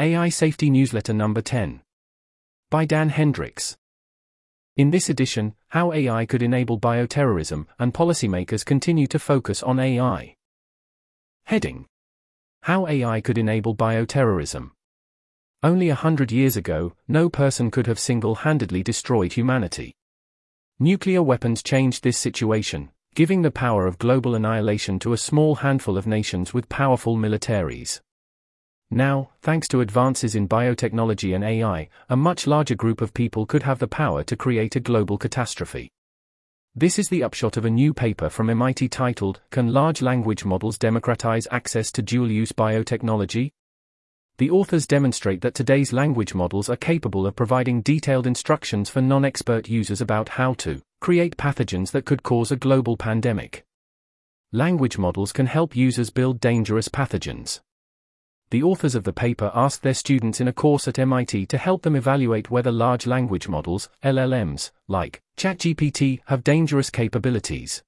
AI Safety Newsletter Number 10. By Dan Hendrycks. In this edition, how AI could enable bioterrorism, and policymakers continue to focus on AI. Heading How AI could enable bioterrorism. Only a hundred years ago, no person could have single handedly destroyed humanity. Nuclear weapons changed this situation, giving the power of global annihilation to a small handful of nations with powerful militaries. Now, thanks to advances in biotechnology and AI, a much larger group of people could have the power to create a global catastrophe. This is the upshot of a new paper from MIT titled, Can Large Language Models Democratize Access to Dual Use Biotechnology? The authors demonstrate that today's language models are capable of providing detailed instructions for non expert users about how to create pathogens that could cause a global pandemic. Language models can help users build dangerous pathogens the authors of the paper asked their students in a course at MIT to help them evaluate whether large language models, LLMs, like ChatGPT, have dangerous capabilities.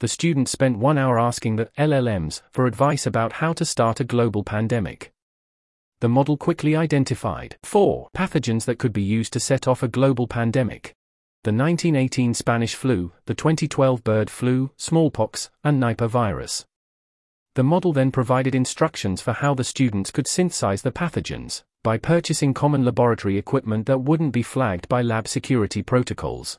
The students spent one hour asking the LLMs for advice about how to start a global pandemic. The model quickly identified four pathogens that could be used to set off a global pandemic the 1918 Spanish flu, the 2012 bird flu, smallpox, and Nipah virus. The model then provided instructions for how the students could synthesize the pathogens, by purchasing common laboratory equipment that wouldn't be flagged by lab security protocols.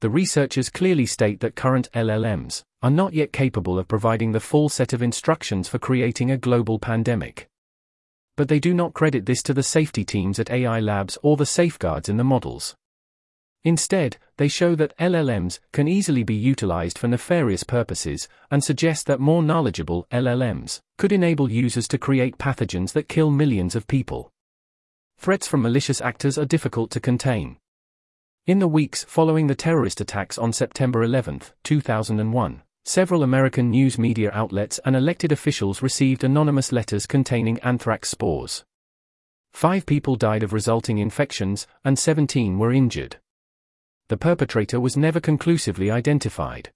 The researchers clearly state that current LLMs are not yet capable of providing the full set of instructions for creating a global pandemic. But they do not credit this to the safety teams at AI Labs or the safeguards in the models. Instead, they show that LLMs can easily be utilized for nefarious purposes, and suggest that more knowledgeable LLMs could enable users to create pathogens that kill millions of people. Threats from malicious actors are difficult to contain. In the weeks following the terrorist attacks on September 11, 2001, several American news media outlets and elected officials received anonymous letters containing anthrax spores. Five people died of resulting infections, and 17 were injured the perpetrator was never conclusively identified.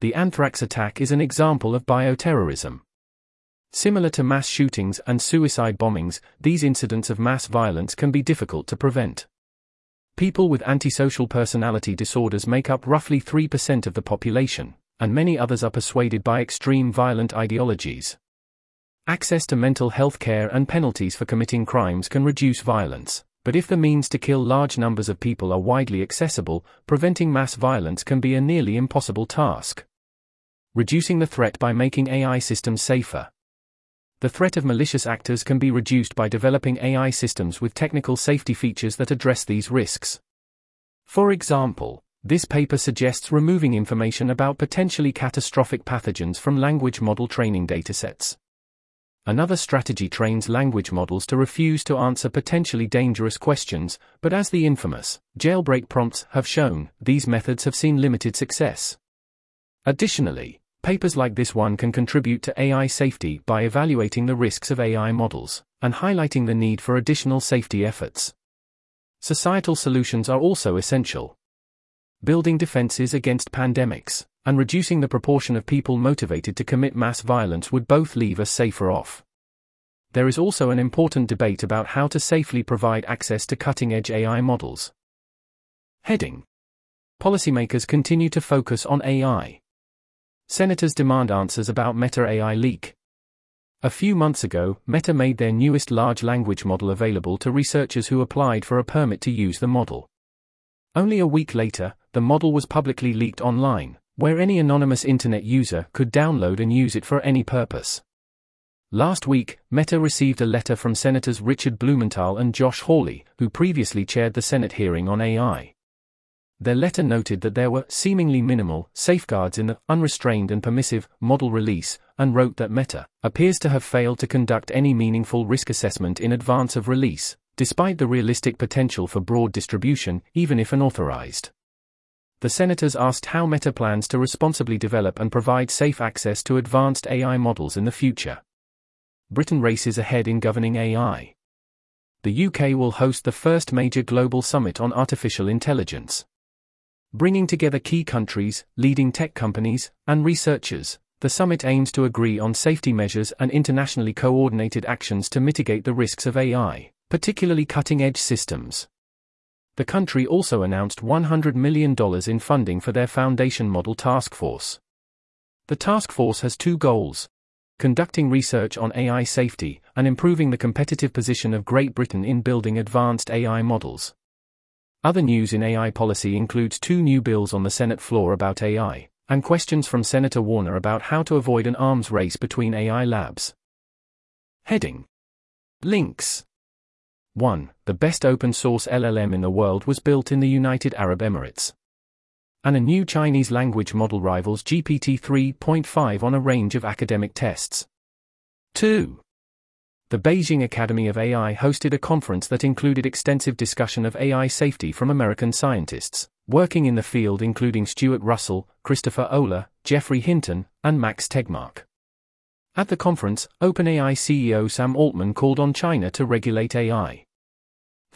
The anthrax attack is an example of bioterrorism. Similar to mass shootings and suicide bombings, these incidents of mass violence can be difficult to prevent. People with antisocial personality disorders make up roughly 3% of the population, and many others are persuaded by extreme violent ideologies. Access to mental health care and penalties for committing crimes can reduce violence. But if the means to kill large numbers of people are widely accessible, preventing mass violence can be a nearly impossible task. Reducing the threat by making AI systems safer. The threat of malicious actors can be reduced by developing AI systems with technical safety features that address these risks. For example, this paper suggests removing information about potentially catastrophic pathogens from language model training datasets. Another strategy trains language models to refuse to answer potentially dangerous questions, but as the infamous jailbreak prompts have shown, these methods have seen limited success. Additionally, papers like this one can contribute to AI safety by evaluating the risks of AI models and highlighting the need for additional safety efforts. Societal solutions are also essential. Building defenses against pandemics and reducing the proportion of people motivated to commit mass violence would both leave us safer off. There is also an important debate about how to safely provide access to cutting edge AI models. Heading Policymakers continue to focus on AI. Senators demand answers about Meta AI leak. A few months ago, Meta made their newest large language model available to researchers who applied for a permit to use the model. Only a week later, the model was publicly leaked online, where any anonymous internet user could download and use it for any purpose. Last week, Meta received a letter from Senators Richard Blumenthal and Josh Hawley, who previously chaired the Senate hearing on AI. Their letter noted that there were seemingly minimal safeguards in the unrestrained and permissive model release, and wrote that Meta appears to have failed to conduct any meaningful risk assessment in advance of release, despite the realistic potential for broad distribution, even if unauthorized the senators asked how Meta plans to responsibly develop and provide safe access to advanced AI models in the future. Britain races ahead in governing AI. The UK will host the first major global summit on artificial intelligence. Bringing together key countries, leading tech companies, and researchers, The summit aims to agree on safety measures and internationally coordinated actions to mitigate the risks of AI, particularly cutting edge systems. The country also announced $100 million in funding for their foundation model task force. The task force has two goals conducting research on AI safety and improving the competitive position of Great Britain in building advanced AI models. Other news in AI policy includes two new bills on the Senate floor about AI, and questions from Senator Warner about how to avoid an arms race between AI labs. Heading Links 1. The best open source LLM in the world was built in the United Arab Emirates. And a new Chinese language model rivals GPT 3.5 on a range of academic tests. 2. The Beijing Academy of AI hosted a conference that included extensive discussion of AI safety from American scientists, working in the field including Stuart Russell, Christopher Olah, Geoffrey Hinton, and Max Tegmark. At the conference, OpenAI CEO Sam Altman called on China to regulate AI.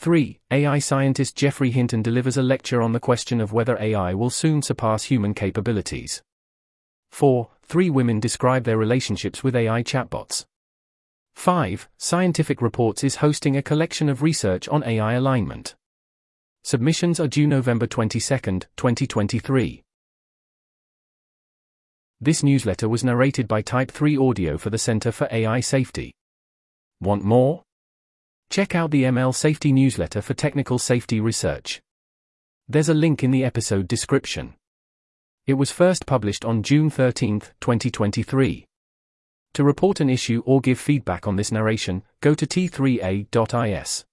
3. AI scientist Geoffrey Hinton delivers a lecture on the question of whether AI will soon surpass human capabilities. 4. Three women describe their relationships with AI chatbots. 5. Scientific Reports is hosting a collection of research on AI alignment. Submissions are due November 22, 2023. This newsletter was narrated by Type 3 Audio for the Center for AI Safety. Want more? Check out the ML Safety newsletter for technical safety research. There's a link in the episode description. It was first published on June 13, 2023. To report an issue or give feedback on this narration, go to t3a.is.